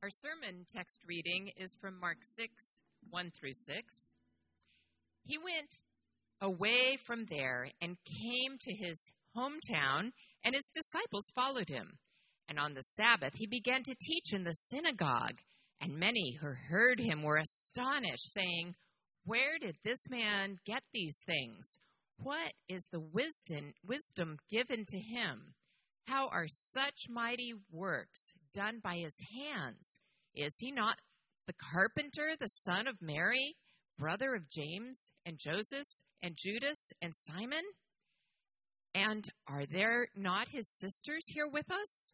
Our sermon text reading is from Mark 6, 1 through 6. He went away from there and came to his hometown, and his disciples followed him. And on the Sabbath he began to teach in the synagogue, and many who heard him were astonished, saying, Where did this man get these things? What is the wisdom, wisdom given to him? How are such mighty works done by his hands? Is he not the carpenter, the son of Mary, brother of James and Joseph and Judas and Simon? And are there not his sisters here with us?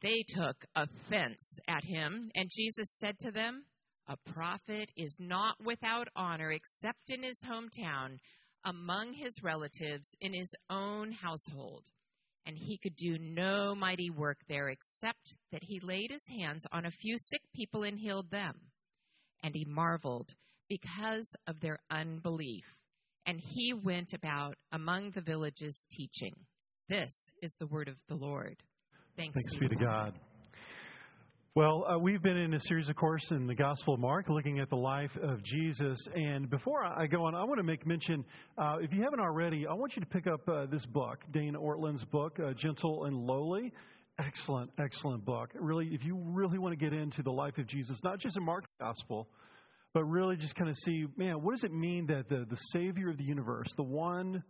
They took offense at him, and Jesus said to them, A prophet is not without honor except in his hometown, among his relatives, in his own household and he could do no mighty work there except that he laid his hands on a few sick people and healed them. And he marveled because of their unbelief. And he went about among the villages teaching. This is the word of the Lord. Thanks, Thanks be to God. Well, uh, we've been in a series, of course, in the Gospel of Mark, looking at the life of Jesus. And before I go on, I want to make mention uh, if you haven't already, I want you to pick up uh, this book, Dane Ortlund's book, uh, Gentle and Lowly. Excellent, excellent book. Really, if you really want to get into the life of Jesus, not just in Mark's Gospel, but really just kind of see, man, what does it mean that the, the Savior of the universe, the one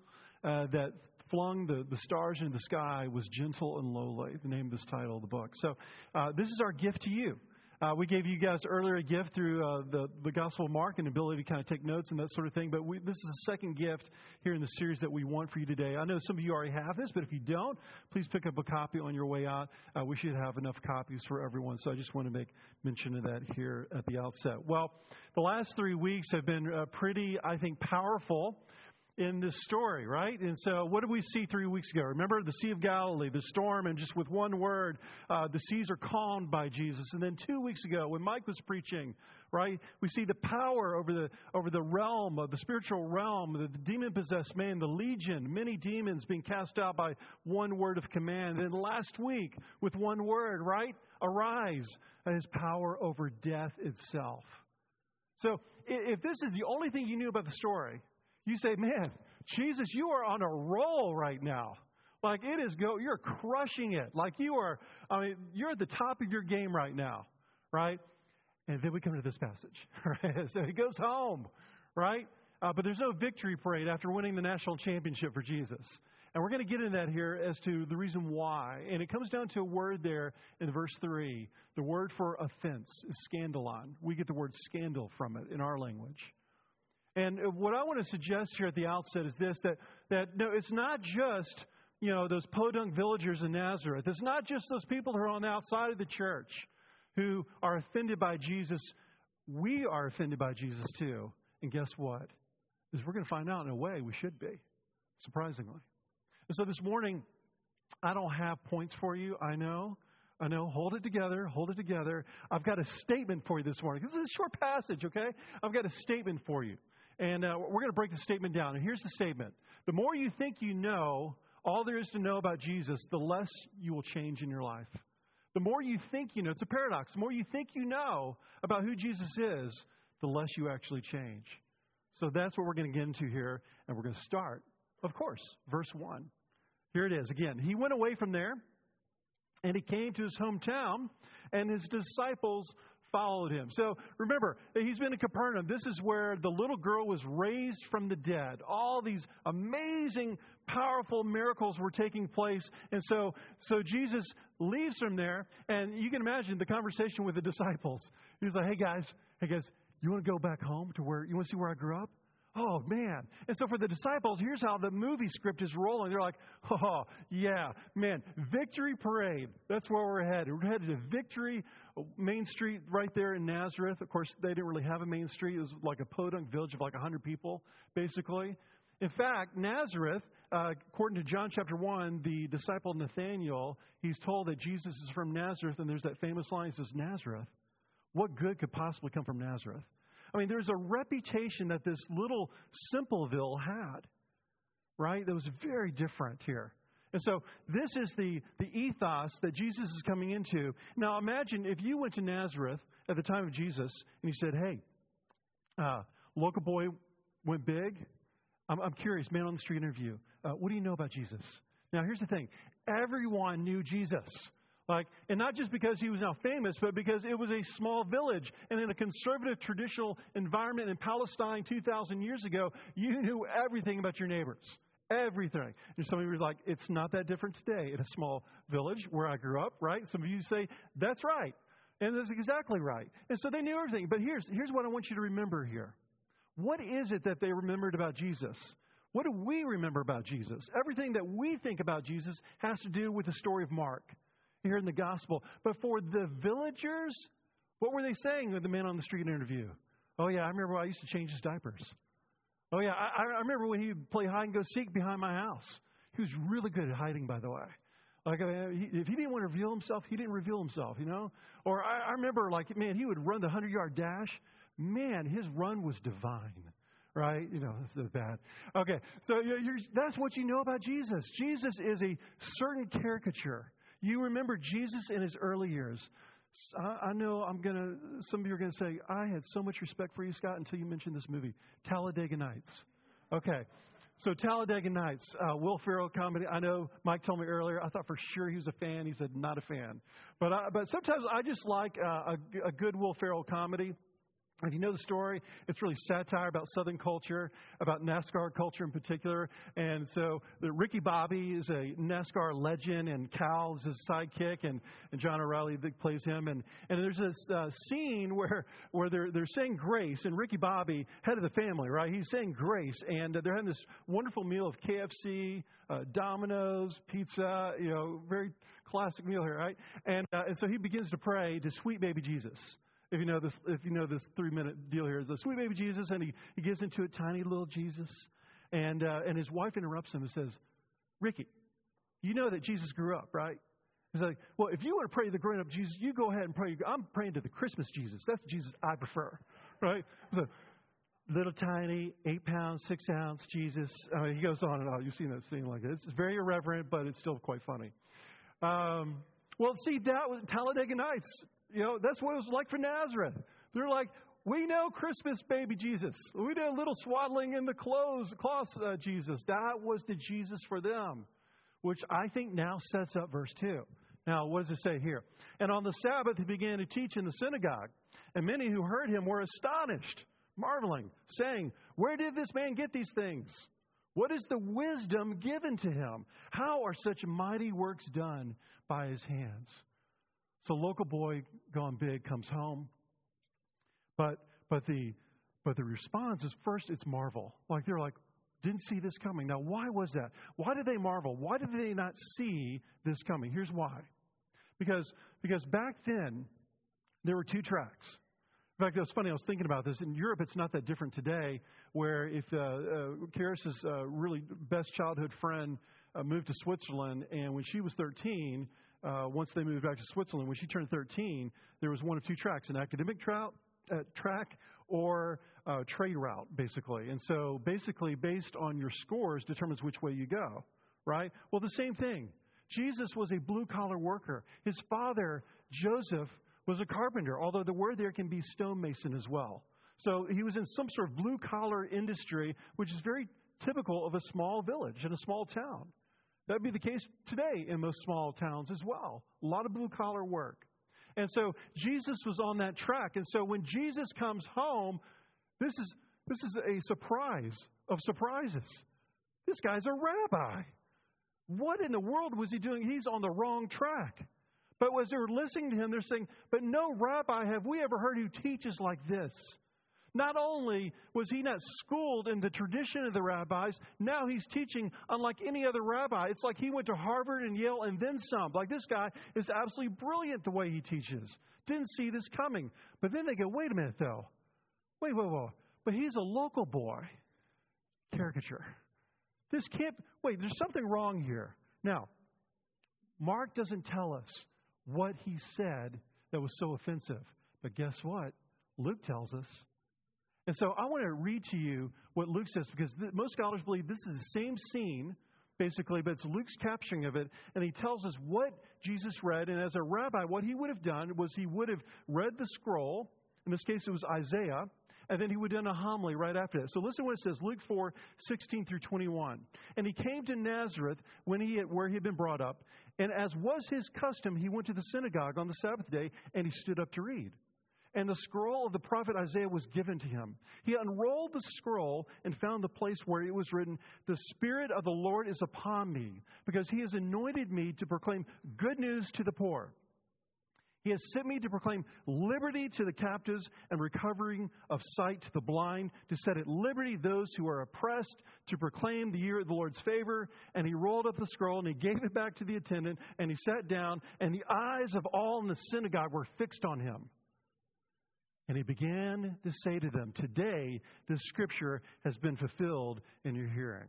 uh, that flung the, the stars into the sky was gentle and lowly, the name of this title of the book. So, uh, this is our gift to you. Uh, we gave you guys earlier a gift through uh, the, the Gospel of Mark and ability to kind of take notes and that sort of thing. But we, this is a second gift here in the series that we want for you today. I know some of you already have this, but if you don't, please pick up a copy on your way out. Uh, we should have enough copies for everyone. So I just want to make mention of that here at the outset. Well, the last three weeks have been uh, pretty, I think, powerful in this story, right? And so, what did we see three weeks ago? Remember the Sea of Galilee, the storm, and just with one word, uh, the seas are calmed by Jesus. And then two weeks ago, when Mike was preaching, right, we see the power over the over the realm of the spiritual realm, the demon possessed man, the legion, many demons being cast out by one word of command. And last week, with one word, right, arise, and his power over death itself. So, if this is the only thing you knew about the story, you say, man, Jesus, you are on a roll right now. Like it is go, you're crushing it. Like you are, I mean, you're at the top of your game right now, right? And then we come to this passage, right? So he goes home, right? Uh, but there's no victory parade after winning the national championship for Jesus. And we're going to get into that here as to the reason why. And it comes down to a word there in verse 3. The word for offense is scandalon. We get the word scandal from it in our language. And what I want to suggest here at the outset is this that, that no, it's not just you know those podunk villagers in Nazareth. It's not just those people who are on the outside of the church who are offended by Jesus. We are offended by Jesus too. And guess what? Is we're going to find out in a way we should be, surprisingly. And so this morning, I don't have points for you. I know. I know. Hold it together. Hold it together. I've got a statement for you this morning. This is a short passage, okay? I've got a statement for you. And uh, we're going to break the statement down. And here's the statement The more you think you know all there is to know about Jesus, the less you will change in your life. The more you think you know, it's a paradox. The more you think you know about who Jesus is, the less you actually change. So that's what we're going to get into here. And we're going to start, of course, verse 1. Here it is again. He went away from there and he came to his hometown, and his disciples followed him. So remember, he's been in Capernaum. This is where the little girl was raised from the dead. All these amazing, powerful miracles were taking place. And so, so Jesus leaves from there, and you can imagine the conversation with the disciples. He's like, hey guys, hey guys, you want to go back home to where, you want to see where I grew up? Oh, man. And so for the disciples, here's how the movie script is rolling. They're like, oh, yeah, man, Victory Parade. That's where we're headed. We're headed to Victory Main Street right there in Nazareth. Of course, they didn't really have a main street. It was like a podunk village of like 100 people, basically. In fact, Nazareth, uh, according to John chapter 1, the disciple Nathaniel, he's told that Jesus is from Nazareth, and there's that famous line, says, Nazareth? What good could possibly come from Nazareth? I mean, there's a reputation that this little Simpleville had, right? That was very different here. And so this is the, the ethos that Jesus is coming into. Now imagine if you went to Nazareth at the time of Jesus and you said, hey, uh, local boy went big. I'm, I'm, curious, man on the street interview. Uh, what do you know about Jesus? Now here's the thing everyone knew Jesus. Like, and not just because he was now famous, but because it was a small village. And in a conservative traditional environment in Palestine 2,000 years ago, you knew everything about your neighbors. Everything. And some of you are like, it's not that different today in a small village where I grew up, right? Some of you say, that's right. And that's exactly right. And so they knew everything. But here's, here's what I want you to remember here. What is it that they remembered about Jesus? What do we remember about Jesus? Everything that we think about Jesus has to do with the story of Mark here in the gospel. But for the villagers, what were they saying with the man on the street interview? Oh, yeah, I remember I used to change his diapers. Oh, yeah, I, I remember when he would play hide and go seek behind my house. He was really good at hiding, by the way. Like, if he didn't want to reveal himself, he didn't reveal himself, you know? Or I, I remember, like, man, he would run the 100 yard dash. Man, his run was divine right? You know, that's bad. Okay, so that's what you know about Jesus. Jesus is a certain caricature you remember Jesus in his early years. I, I know I'm going to, some of you are going to say, I had so much respect for you, Scott, until you mentioned this movie, Talladega Nights. Okay. So Talladega Nights, uh, Will Ferrell comedy. I know Mike told me earlier. I thought for sure he was a fan. He said not a fan, but I, but sometimes I just like uh, a, a good Will Ferrell comedy. If you know the story, it's really satire about Southern culture, about NASCAR culture in particular. And so the, Ricky Bobby is a NASCAR legend, and Cal is his sidekick, and, and John C. Reilly plays him. And, and there's this uh, scene where, where they're, they're saying grace, and Ricky Bobby, head of the family, right? He's saying grace, and they're having this wonderful meal of KFC, uh, Domino's, pizza, you know, very classic meal here, right? And, uh, and so he begins to pray to sweet baby Jesus if you know this, if you know this three minute deal here, is a sweet baby Jesus, and he, he gets into a tiny little Jesus, and uh, and his wife interrupts him and says, "Ricky, you know that Jesus grew up, right?" He's like, "Well, if you want to pray to the grown up Jesus, you go ahead and pray. I'm praying to the Christmas Jesus. That's the Jesus I prefer, right?" So, little tiny, eight pounds, six ounce Jesus. Uh, he goes on and on. You've seen that scene like this. It's very irreverent, but it's still quite funny. Um, well, see, that was Talladega Nights. You know, that's what it was like for Nazareth. They're like, we know Christmas baby Jesus. We know little swaddling in the clothes, cloth uh, Jesus. That was the Jesus for them, which I think now sets up verse 2. Now, what does it say here? And on the Sabbath, he began to teach in the synagogue, and many who heard him were astonished, marveling, saying, Where did this man get these things? What is the wisdom given to him? How are such mighty works done by his hands? So local boy gone big comes home. But but the but the response is first it's marvel. Like they're like, didn't see this coming. Now why was that? Why did they marvel? Why did they not see this coming? Here's why. Because because back then there were two tracks. In fact, it was funny. I was thinking about this. In Europe, it's not that different today. Where if uh, uh, Karis's uh, really best childhood friend uh, moved to Switzerland, and when she was 13, uh, once they moved back to Switzerland, when she turned 13, there was one of two tracks an academic trout, uh, track or a trade route, basically. And so, basically, based on your scores, determines which way you go, right? Well, the same thing. Jesus was a blue collar worker. His father, Joseph, was a carpenter, although the word there can be stonemason as well. So he was in some sort of blue collar industry, which is very typical of a small village and a small town. That'd be the case today in most small towns as well. A lot of blue collar work. And so Jesus was on that track. And so when Jesus comes home, this is, this is a surprise of surprises. This guy's a rabbi. What in the world was he doing? He's on the wrong track. But as they're listening to him, they're saying, But no rabbi have we ever heard who teaches like this. Not only was he not schooled in the tradition of the rabbis, now he's teaching unlike any other rabbi. It's like he went to Harvard and Yale and then some. Like this guy is absolutely brilliant the way he teaches. Didn't see this coming. But then they go, wait a minute though. Wait, wait, wait. But he's a local boy. Caricature. This can't, wait, there's something wrong here. Now, Mark doesn't tell us what he said that was so offensive. But guess what? Luke tells us and so I want to read to you what Luke says because th- most scholars believe this is the same scene basically, but it's Luke's capturing of it, and he tells us what Jesus read. And as a rabbi, what he would have done was he would have read the scroll. In this case, it was Isaiah. And then he would have done a homily right after that. So listen to what it says, Luke 4, 16 through 21. And he came to Nazareth when he had, where he had been brought up. And as was his custom, he went to the synagogue on the Sabbath day and he stood up to read. And the scroll of the prophet Isaiah was given to him. He unrolled the scroll and found the place where it was written, The Spirit of the Lord is upon me, because he has anointed me to proclaim good news to the poor. He has sent me to proclaim liberty to the captives and recovering of sight to the blind, to set at liberty those who are oppressed, to proclaim the year of the Lord's favor. And he rolled up the scroll and he gave it back to the attendant and he sat down, and the eyes of all in the synagogue were fixed on him. And he began to say to them, Today this scripture has been fulfilled in your hearing.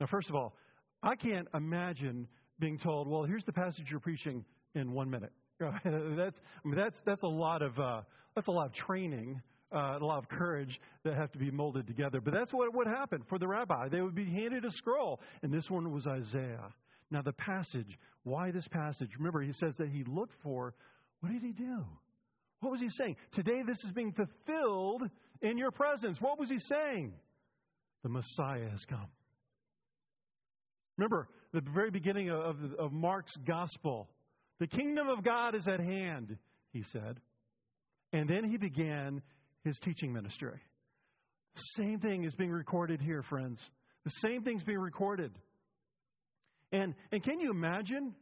Now, first of all, I can't imagine being told, Well, here's the passage you're preaching in one minute. that's, I mean, that's, that's, a lot of, uh, that's a lot of training. Uh, a lot of courage that have to be molded together. But that's what would happen for the rabbi. They would be handed a scroll, and this one was Isaiah. Now, the passage, why this passage? Remember, he says that he looked for, what did he do? What was he saying? Today, this is being fulfilled in your presence. What was he saying? The Messiah has come. Remember, the very beginning of, of Mark's gospel, the kingdom of God is at hand, he said. And then he began his teaching ministry. Same thing is being recorded here, friends. The same thing's being recorded. And, and can you imagine?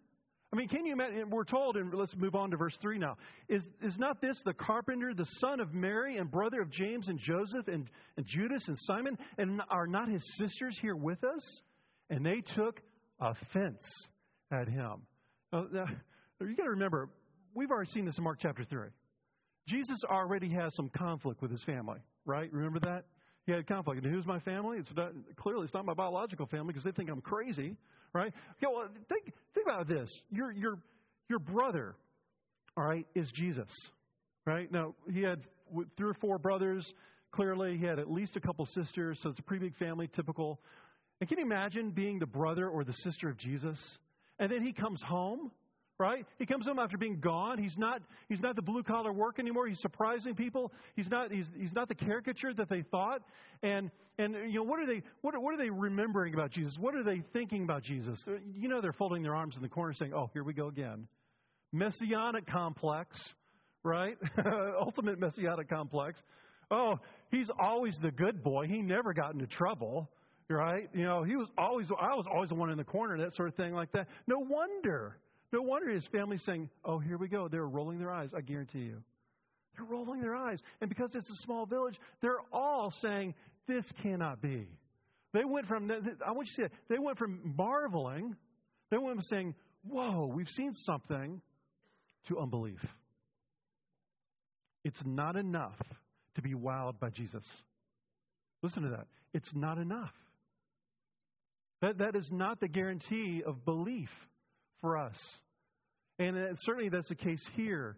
I mean, can you imagine? We're told, and let's move on to verse 3 now. Is, is not this the carpenter, the son of Mary, and brother of James and Joseph and, and Judas and Simon? And are not his sisters here with us? And they took offense at him. now, you got to remember, we've already seen this in Mark chapter 3. Jesus already has some conflict with his family, right? Remember that? He had conflict. And who's my family? It's not, clearly it's not my biological family because they think I'm crazy, right? Okay, well, think, think about this. Your, your, your brother, all right, is Jesus, right? Now, he had three or four brothers. Clearly, he had at least a couple sisters, so it's a pretty big family, typical. And can you imagine being the brother or the sister of Jesus? And then he comes home right? He comes home after being gone. He's not, he's not the blue collar work anymore. He's surprising people. He's not, he's, he's not the caricature that they thought. And, and you know, what are they, what are, what are they remembering about Jesus? What are they thinking about Jesus? Uh, you know, they're folding their arms in the corner saying, oh, here we go again. Messianic complex, right? Ultimate messianic complex. Oh, he's always the good boy. He never got into trouble right? You know, he was always, I was always the one in the corner, that sort of thing like that. No wonder no wonder his family's saying, Oh, here we go. They're rolling their eyes, I guarantee you. They're rolling their eyes. And because it's a small village, they're all saying, This cannot be. They went from, I want you to see it, they went from marveling, they went from saying, Whoa, we've seen something, to unbelief. It's not enough to be wowed by Jesus. Listen to that. It's not enough. That, that is not the guarantee of belief for us. And certainly that's the case here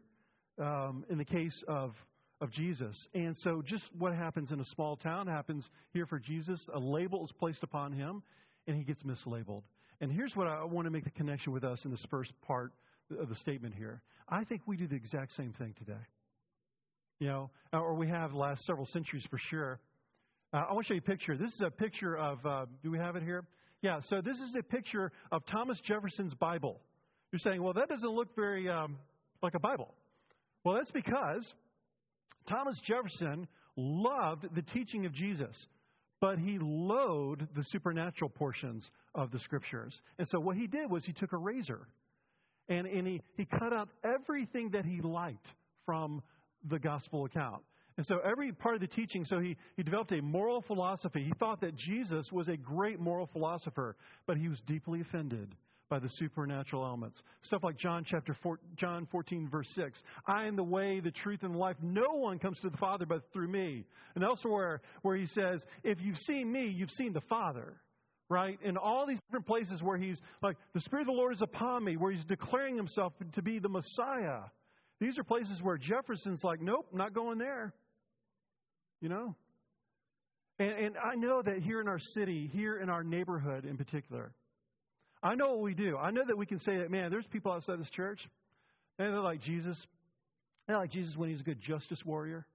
um, in the case of, of Jesus. And so, just what happens in a small town happens here for Jesus. A label is placed upon him, and he gets mislabeled. And here's what I want to make the connection with us in this first part of the statement here. I think we do the exact same thing today. You know, or we have the last several centuries for sure. Uh, I want to show you a picture. This is a picture of, uh, do we have it here? Yeah, so this is a picture of Thomas Jefferson's Bible. You're saying, well, that doesn't look very um, like a Bible. Well, that's because Thomas Jefferson loved the teaching of Jesus, but he loathed the supernatural portions of the scriptures. And so what he did was he took a razor and, and he, he cut out everything that he liked from the gospel account. And so every part of the teaching, so he, he developed a moral philosophy. He thought that Jesus was a great moral philosopher, but he was deeply offended by the supernatural elements. Stuff like John chapter four, John 14 verse 6. I am the way, the truth, and the life. No one comes to the Father but through me. And elsewhere where he says, if you've seen me, you've seen the Father. Right? In all these different places where he's like, the Spirit of the Lord is upon me, where he's declaring himself to be the Messiah. These are places where Jefferson's like, nope, not going there. You know? And, and I know that here in our city, here in our neighborhood in particular, I know what we do. I know that we can say that, man, there's people outside this church, and they're like Jesus. They're like Jesus when he's a good justice warrior.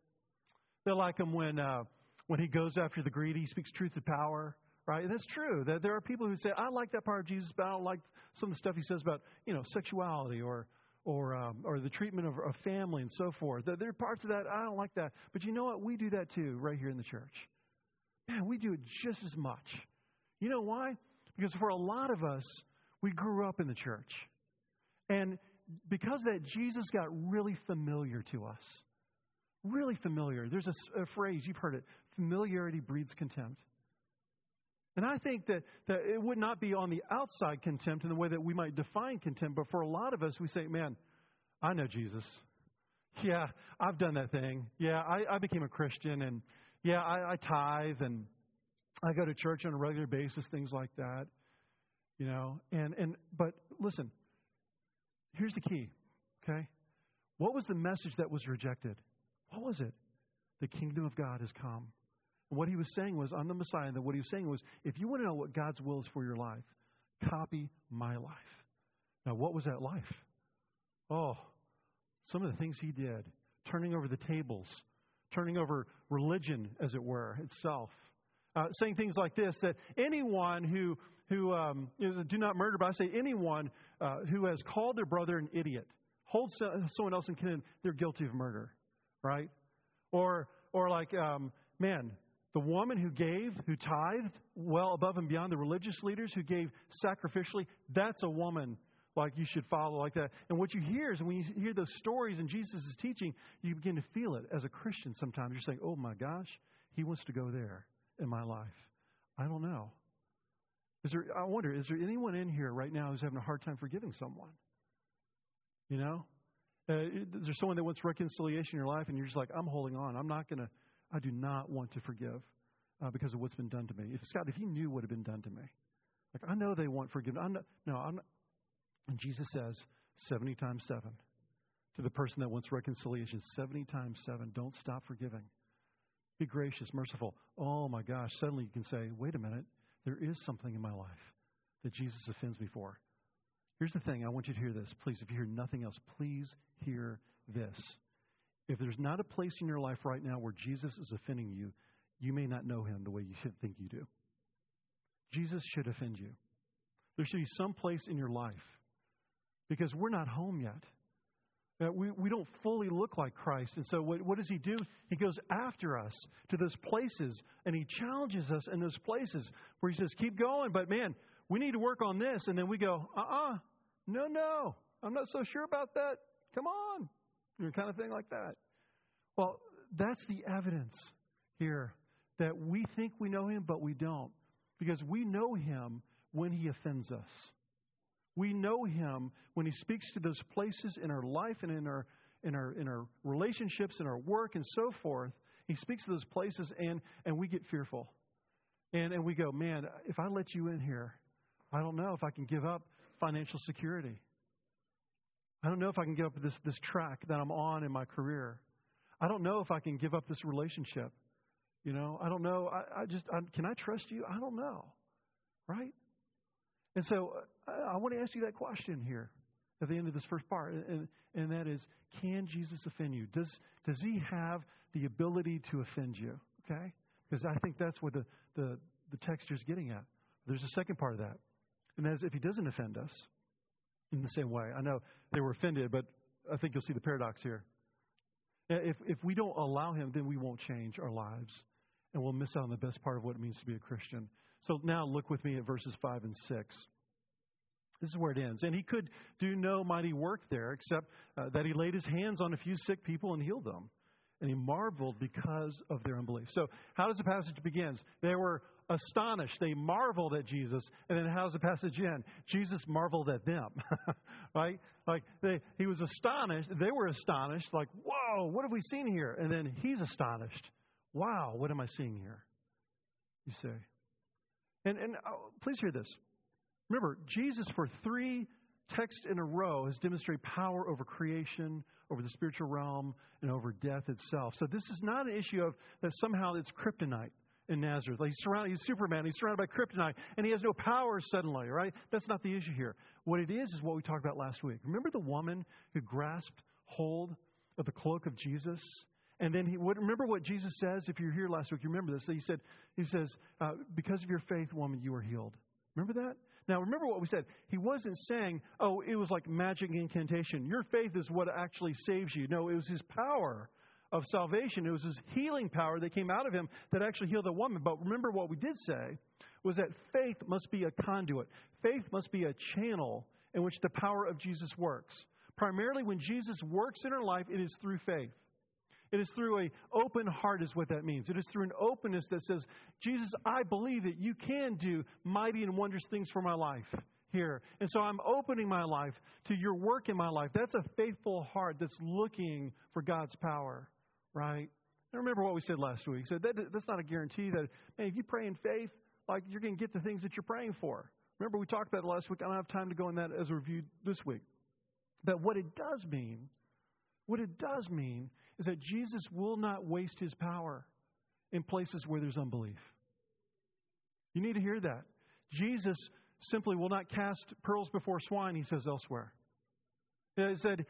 They're like him when, uh, when he goes after the greedy, he speaks truth to power, right? And that's true. That there are people who say, I like that part of Jesus, but I don't like some of the stuff he says about, you know, sexuality or, or, um, or the treatment of, of family and so forth. There are parts of that, I don't like that. But you know what? We do that too right here in the church. Man, we do it just as much. You know why? Because for a lot of us, we grew up in the church. And because that, Jesus got really familiar to us. Really familiar. There's a, a phrase, you've heard it familiarity breeds contempt. And I think that, that it would not be on the outside contempt in the way that we might define contempt, but for a lot of us, we say, man, I know Jesus. Yeah, I've done that thing. Yeah, I, I became a Christian, and yeah, I, I tithe, and I go to church on a regular basis, things like that. You know, and, and but listen, here's the key, okay? What was the message that was rejected? What was it? The kingdom of God has come. What he was saying was, I'm the Messiah, and what he was saying was, if you want to know what God's will is for your life, copy my life. Now, what was that life? Oh, some of the things he did turning over the tables, turning over religion, as it were, itself. Uh, saying things like this that anyone who, who um, do not murder, but I say anyone uh, who has called their brother an idiot, holds someone else in contempt, they're guilty of murder, right? Or, or like, um, man, the woman who gave, who tithed well above and beyond the religious leaders who gave sacrificially, that's a woman like you should follow like that. And what you hear is when you hear those stories and Jesus is teaching, you begin to feel it as a Christian sometimes. You're saying, oh my gosh, he wants to go there in my life. I don't know. Is there, I wonder, is there anyone in here right now who's having a hard time forgiving someone? You know? Uh, is there someone that wants reconciliation in your life and you're just like, I'm holding on. I'm not going to, I do not want to forgive uh, because of what's been done to me. If Scott, if you knew what had been done to me, like I know they want forgiveness. I'm not, no, I'm not. And Jesus says 70 times 7 to the person that wants reconciliation 70 times 7. Don't stop forgiving. Be gracious, merciful. Oh my gosh, suddenly you can say, wait a minute, there is something in my life that Jesus offends me for. Here's the thing I want you to hear this. Please, if you hear nothing else, please hear this. If there's not a place in your life right now where Jesus is offending you, you may not know him the way you should think you do. Jesus should offend you. There should be some place in your life because we're not home yet. We, we don't fully look like Christ. And so, what, what does he do? He goes after us to those places and he challenges us in those places where he says, Keep going, but man, we need to work on this. And then we go, Uh uh-uh, uh, no, no, I'm not so sure about that. Come on. You know, kind of thing like that. Well, that's the evidence here that we think we know him, but we don't. Because we know him when he offends us. We know him when he speaks to those places in our life and in our in our in our relationships, in our work and so forth. He speaks to those places and and we get fearful. And and we go, man, if I let you in here, I don't know if I can give up financial security. I don't know if I can give up this, this track that I'm on in my career. I don't know if I can give up this relationship. You know, I don't know. I, I just, I, can I trust you? I don't know. Right? And so uh, I, I want to ask you that question here at the end of this first part. And, and that is, can Jesus offend you? Does, does he have the ability to offend you? Okay? Because I think that's what the, the, the texture is getting at. There's a second part of that. And that is, if he doesn't offend us in the same way, I know they were offended, but I think you'll see the paradox here. If, if we don't allow him, then we won't change our lives, and we'll miss out on the best part of what it means to be a Christian. So now look with me at verses 5 and 6. This is where it ends. And he could do no mighty work there except uh, that he laid his hands on a few sick people and healed them. And he marveled because of their unbelief. So, how does the passage begins? They were astonished. They marveled at Jesus. And then how's the passage end? Jesus marveled at them. right? Like they, he was astonished. They were astonished, like, whoa, what have we seen here? And then he's astonished. Wow, what am I seeing here? You say. And, and oh, please hear this. Remember, Jesus, for three texts in a row, has demonstrated power over creation, over the spiritual realm, and over death itself. So this is not an issue of that somehow it's kryptonite in Nazareth. Like he's surrounded, he's Superman, he's surrounded by kryptonite, and he has no power suddenly, right? That's not the issue here. What it is is what we talked about last week. Remember the woman who grasped hold of the cloak of Jesus? And then he would remember what Jesus says. If you're here last week, you remember this. He said, He says, uh, "Because of your faith, woman, you are healed." Remember that? Now, remember what we said. He wasn't saying, "Oh, it was like magic incantation." Your faith is what actually saves you. No, it was His power of salvation. It was His healing power that came out of Him that actually healed the woman. But remember what we did say was that faith must be a conduit. Faith must be a channel in which the power of Jesus works. Primarily, when Jesus works in our life, it is through faith. It is through a open heart is what that means. It is through an openness that says, Jesus, I believe that you can do mighty and wondrous things for my life here. And so I'm opening my life to your work in my life. That's a faithful heart that's looking for God's power, right? And remember what we said last week. So that, that's not a guarantee that, man, if you pray in faith, like you're going to get the things that you're praying for. Remember, we talked about last week. I don't have time to go in that as a review this week. But what it does mean, what it does mean is that Jesus will not waste his power in places where there's unbelief. You need to hear that. Jesus simply will not cast pearls before swine, he says elsewhere. He said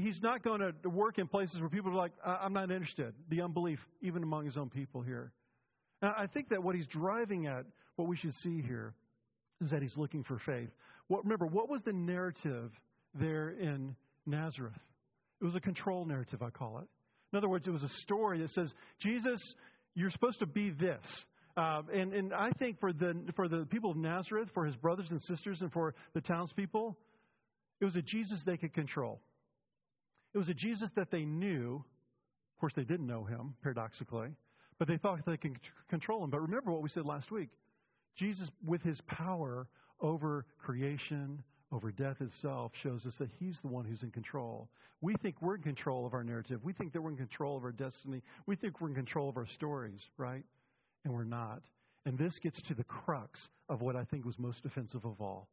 he's not going to work in places where people are like, I'm not interested. The unbelief, even among his own people here. I think that what he's driving at, what we should see here, is that he's looking for faith. What, remember, what was the narrative there in Nazareth? It was a control narrative, I call it. In other words, it was a story that says, Jesus, you're supposed to be this. Uh, and, and I think for the, for the people of Nazareth, for his brothers and sisters, and for the townspeople, it was a Jesus they could control. It was a Jesus that they knew. Of course, they didn't know him, paradoxically, but they thought they could control him. But remember what we said last week Jesus, with his power over creation, over death itself shows us that He's the one who's in control. We think we're in control of our narrative. We think that we're in control of our destiny. We think we're in control of our stories, right? And we're not. And this gets to the crux of what I think was most offensive of all.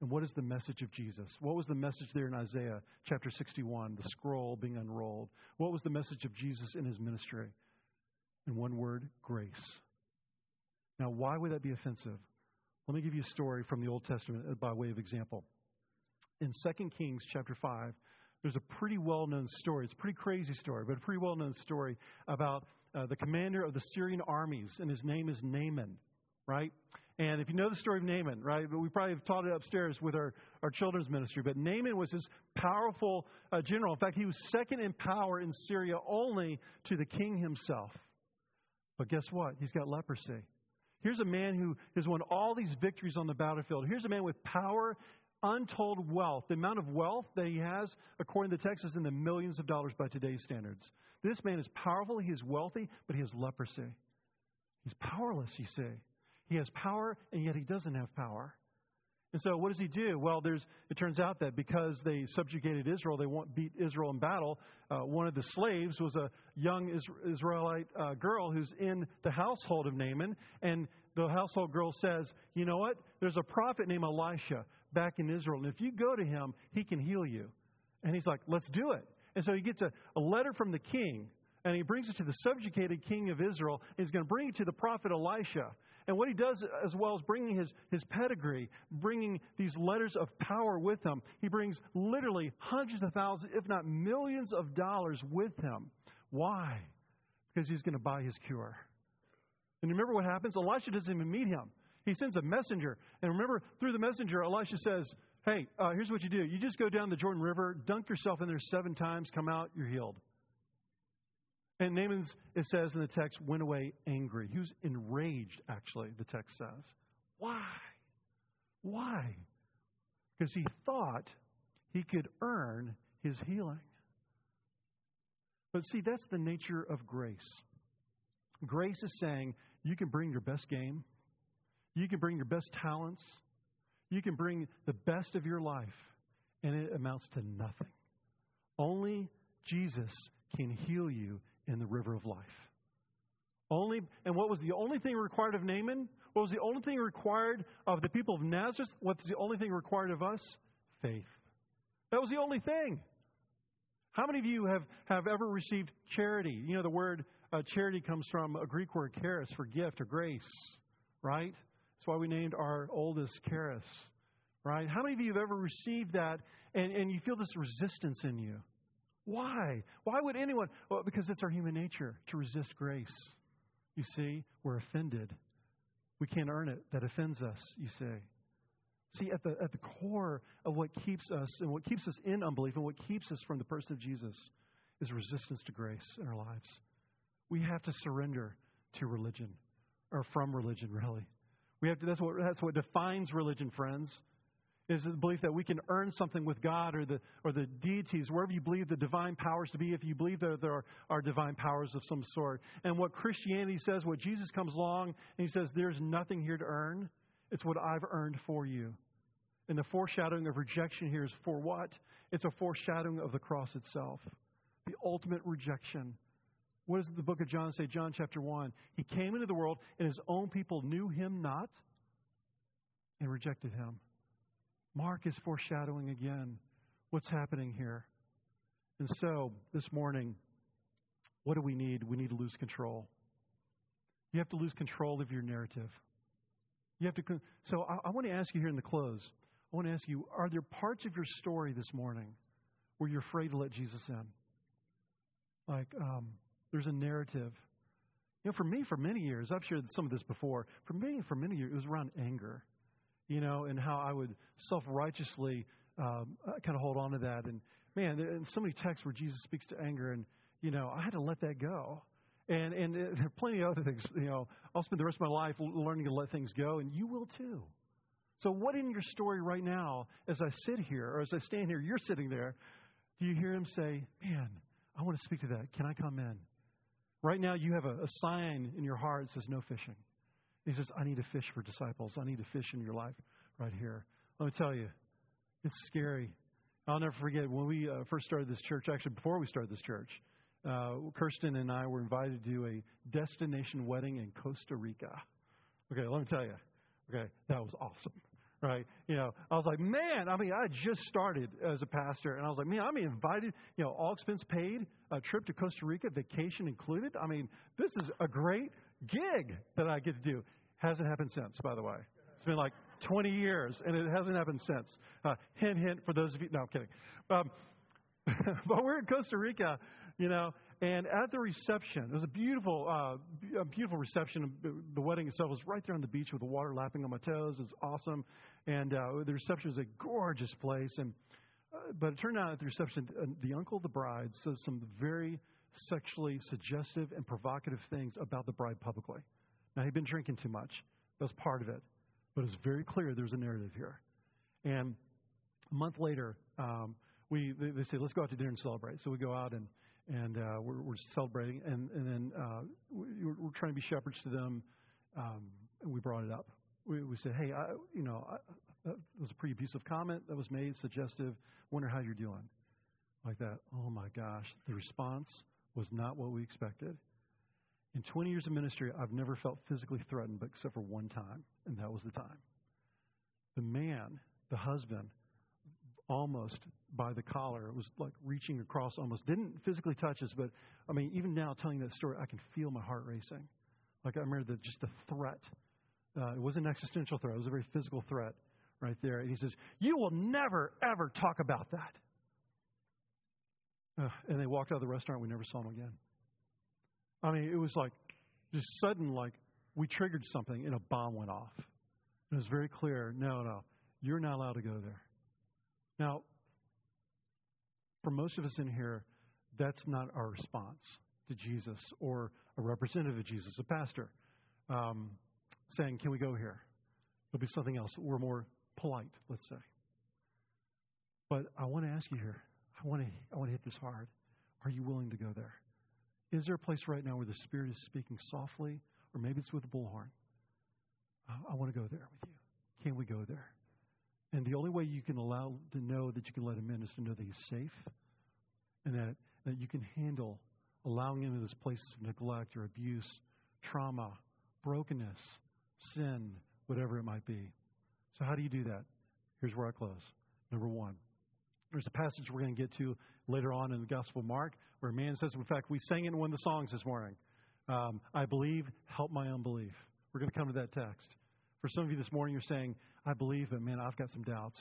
And what is the message of Jesus? What was the message there in Isaiah chapter 61, the scroll being unrolled? What was the message of Jesus in his ministry? In one word, grace. Now, why would that be offensive? Let me give you a story from the Old Testament by way of example. In 2 Kings chapter 5, there's a pretty well known story. It's a pretty crazy story, but a pretty well known story about uh, the commander of the Syrian armies, and his name is Naaman, right? And if you know the story of Naaman, right, but we probably have taught it upstairs with our, our children's ministry, but Naaman was this powerful uh, general. In fact, he was second in power in Syria only to the king himself. But guess what? He's got leprosy. Here's a man who has won all these victories on the battlefield. Here's a man with power, untold wealth. The amount of wealth that he has, according to the text, is in the millions of dollars by today's standards. This man is powerful, he is wealthy, but he has leprosy. He's powerless, you see. He has power, and yet he doesn't have power. And so, what does he do? Well, there's, it turns out that because they subjugated Israel, they won't beat Israel in battle. Uh, one of the slaves was a young Israelite uh, girl who's in the household of Naaman. And the household girl says, You know what? There's a prophet named Elisha back in Israel. And if you go to him, he can heal you. And he's like, Let's do it. And so he gets a, a letter from the king. And he brings it to the subjugated king of Israel. He's going to bring it to the prophet Elisha. And what he does as well is bringing his, his pedigree, bringing these letters of power with him. He brings literally hundreds of thousands, if not millions of dollars with him. Why? Because he's going to buy his cure. And remember what happens? Elisha doesn't even meet him. He sends a messenger. And remember, through the messenger, Elisha says, Hey, uh, here's what you do. You just go down the Jordan River, dunk yourself in there seven times, come out, you're healed. And Naaman's, it says in the text, went away angry. He was enraged, actually, the text says. Why? Why? Because he thought he could earn his healing. But see, that's the nature of grace. Grace is saying you can bring your best game, you can bring your best talents, you can bring the best of your life, and it amounts to nothing. Only Jesus can heal you in the river of life. Only, and what was the only thing required of Naaman? What was the only thing required of the people of Nazareth? What's the only thing required of us? Faith. That was the only thing. How many of you have, have ever received charity? You know, the word uh, charity comes from a Greek word charis for gift or grace, right? That's why we named our oldest Karis, right? How many of you have ever received that and, and you feel this resistance in you? Why? Why would anyone? Well, because it's our human nature to resist grace. You see, we're offended. We can't earn it. That offends us, you see. See, at the, at the core of what keeps us and what keeps us in unbelief and what keeps us from the person of Jesus is resistance to grace in our lives. We have to surrender to religion, or from religion, really. We have to, that's, what, that's what defines religion, friends is the belief that we can earn something with God or the, or the deities, wherever you believe the divine powers to be, if you believe that there are, are divine powers of some sort. And what Christianity says, what Jesus comes along and he says, there's nothing here to earn. It's what I've earned for you. And the foreshadowing of rejection here is for what? It's a foreshadowing of the cross itself, the ultimate rejection. What does the book of John say? John chapter 1. He came into the world, and his own people knew him not and rejected him. Mark is foreshadowing again what's happening here. And so, this morning, what do we need? We need to lose control. You have to lose control of your narrative. You have to. So, I, I want to ask you here in the close. I want to ask you: Are there parts of your story this morning where you're afraid to let Jesus in? Like, um, there's a narrative. You know, for me, for many years, I've shared some of this before. For me, for many years, it was around anger you know, and how I would self righteously um, uh, kind of hold on to that. And man, and so many texts where Jesus speaks to anger, and you know, I had to let that go. And and there are plenty of other things. You know, I'll spend the rest of my life learning to let things go, and you will too. So, what in your story right now, as I sit here or as I stand here, you're sitting there, do you hear him say, "Man, I want to speak to that. Can I come in?" Right now, you have a, a sign in your heart that says, "No fishing." He says, I need to fish for disciples. I need to fish in your life right here. Let me tell you, it's scary. I'll never forget when we uh, first started this church, actually, before we started this church, uh, Kirsten and I were invited to do a destination wedding in Costa Rica. Okay, let me tell you. Okay, that was awesome. Right? You know, I was like, man, I mean, I just started as a pastor, and I was like, man, I'm invited, you know, all expense paid, a trip to Costa Rica, vacation included. I mean, this is a great gig that I get to do. Hasn't happened since, by the way. It's been like 20 years, and it hasn't happened since. Uh, hint, hint for those of you. No, I'm kidding. Um, but we're in Costa Rica, you know, and at the reception, it was a beautiful, uh, beautiful reception. The wedding itself was right there on the beach with the water lapping on my toes. It was awesome, and uh, the reception was a gorgeous place. And uh, but it turned out at the reception, uh, the uncle of the bride says some very sexually suggestive and provocative things about the bride publicly. Now, he'd been drinking too much. That was part of it. But it's very clear there's a narrative here. And a month later, um, we they, they, say, let's go out to dinner and celebrate. So we go out and, and uh, we're, we're, celebrating. And, and then uh, we, are trying to be shepherds to them. Um, and we brought it up. We, we said, hey, I, you know, I, that was a pretty abusive comment that was made, suggestive. Wonder how you're doing. Like that. Oh my gosh. The response was not what we expected. In 20 years of ministry, I've never felt physically threatened, but except for one time, and that was the time. The man, the husband, almost by the collar, It was like reaching across almost, didn't physically touch us, but I mean, even now telling that story, I can feel my heart racing. Like I remember the, just the threat. Uh, it was an existential threat, it was a very physical threat right there. And he says, You will never, ever talk about that. And they walked out of the restaurant. We never saw them again. I mean, it was like just sudden, like we triggered something and a bomb went off. It was very clear no, no, you're not allowed to go there. Now, for most of us in here, that's not our response to Jesus or a representative of Jesus, a pastor, um, saying, Can we go here? It'll be something else. We're more polite, let's say. But I want to ask you here, I want to, I want to hit this hard. Are you willing to go there? Is there a place right now where the Spirit is speaking softly, or maybe it's with a bullhorn? I want to go there with you. Can we go there? And the only way you can allow to know that you can let him in is to know that he's safe and that, that you can handle allowing him in this place of neglect or abuse, trauma, brokenness, sin, whatever it might be. So, how do you do that? Here's where I close. Number one, there's a passage we're going to get to later on in the Gospel of Mark, where a man says, in fact, we sang it in one of the songs this morning. Um, I believe, help my unbelief. We're going to come to that text. For some of you this morning, you're saying, I believe, but man, I've got some doubts.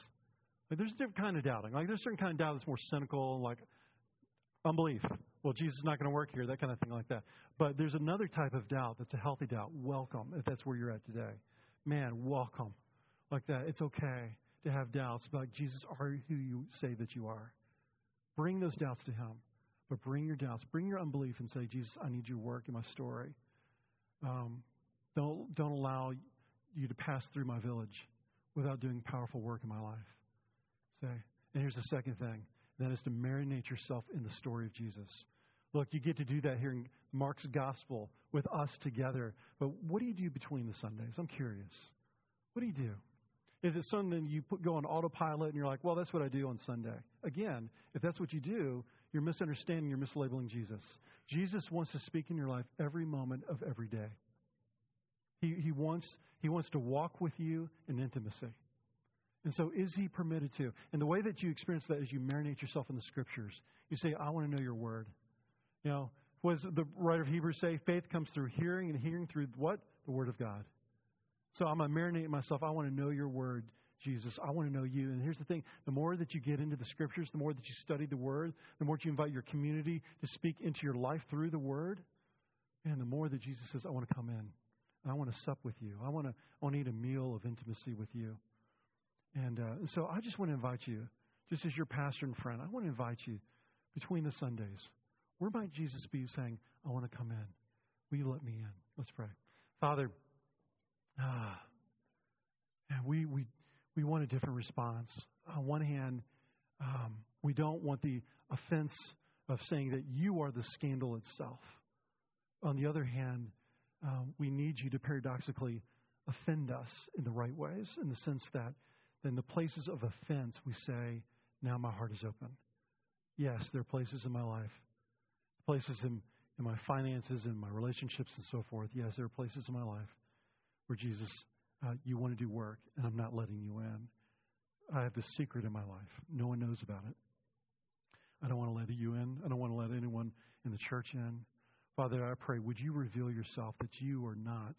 Like there's a different kind of doubting. Like there's a certain kind of doubt that's more cynical, like unbelief. Well, Jesus is not going to work here, that kind of thing like that. But there's another type of doubt that's a healthy doubt. Welcome, if that's where you're at today. Man, welcome. Like that. It's okay to have doubts about Jesus, are who you say that you are. Bring those doubts to Him. But bring your doubts, bring your unbelief, and say, Jesus, I need your work in my story. Um, don't don't allow you to pass through my village without doing powerful work in my life. Say, and here's the second thing: that is to marinate yourself in the story of Jesus. Look, you get to do that here in Mark's gospel with us together. But what do you do between the Sundays? I'm curious. What do you do? Is it something you put, go on autopilot and you're like, well, that's what I do on Sunday? Again, if that's what you do, you're misunderstanding, you're mislabeling Jesus. Jesus wants to speak in your life every moment of every day. He, he, wants, he wants to walk with you in intimacy. And so, is he permitted to? And the way that you experience that is you marinate yourself in the scriptures. You say, I want to know your word. You know, does the writer of Hebrews say? Faith comes through hearing, and hearing through what? The word of God. So I'm going to marinate myself. I want to know your word, Jesus. I want to know you. And here's the thing the more that you get into the scriptures, the more that you study the word, the more you invite your community to speak into your life through the word, and the more that Jesus says, I want to come in. I want to sup with you. I want to, I want to eat a meal of intimacy with you. And uh, so I just want to invite you, just as your pastor and friend, I want to invite you between the Sundays. Where might Jesus be saying, I want to come in? Will you let me in? Let's pray. Father, Ah, and we, we, we want a different response. On one hand, um, we don't want the offense of saying that you are the scandal itself. On the other hand, uh, we need you to paradoxically offend us in the right ways, in the sense that in the places of offense, we say, Now my heart is open. Yes, there are places in my life, places in, in my finances, in my relationships, and so forth. Yes, there are places in my life where Jesus, uh, you want to do work, and I'm not letting you in. I have this secret in my life. No one knows about it. I don't want to let you in. I don't want to let anyone in the church in. Father, I pray, would you reveal yourself that you are not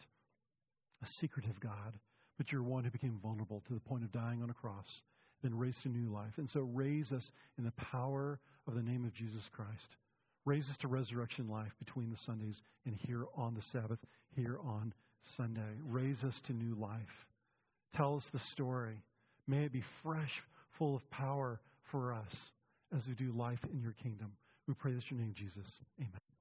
a secretive God, but you're one who became vulnerable to the point of dying on a cross, then raised to new life. And so raise us in the power of the name of Jesus Christ. Raise us to resurrection life between the Sundays and here on the Sabbath, here on Sunday. Raise us to new life. Tell us the story. May it be fresh, full of power for us as we do life in your kingdom. We pray this in your name, Jesus. Amen.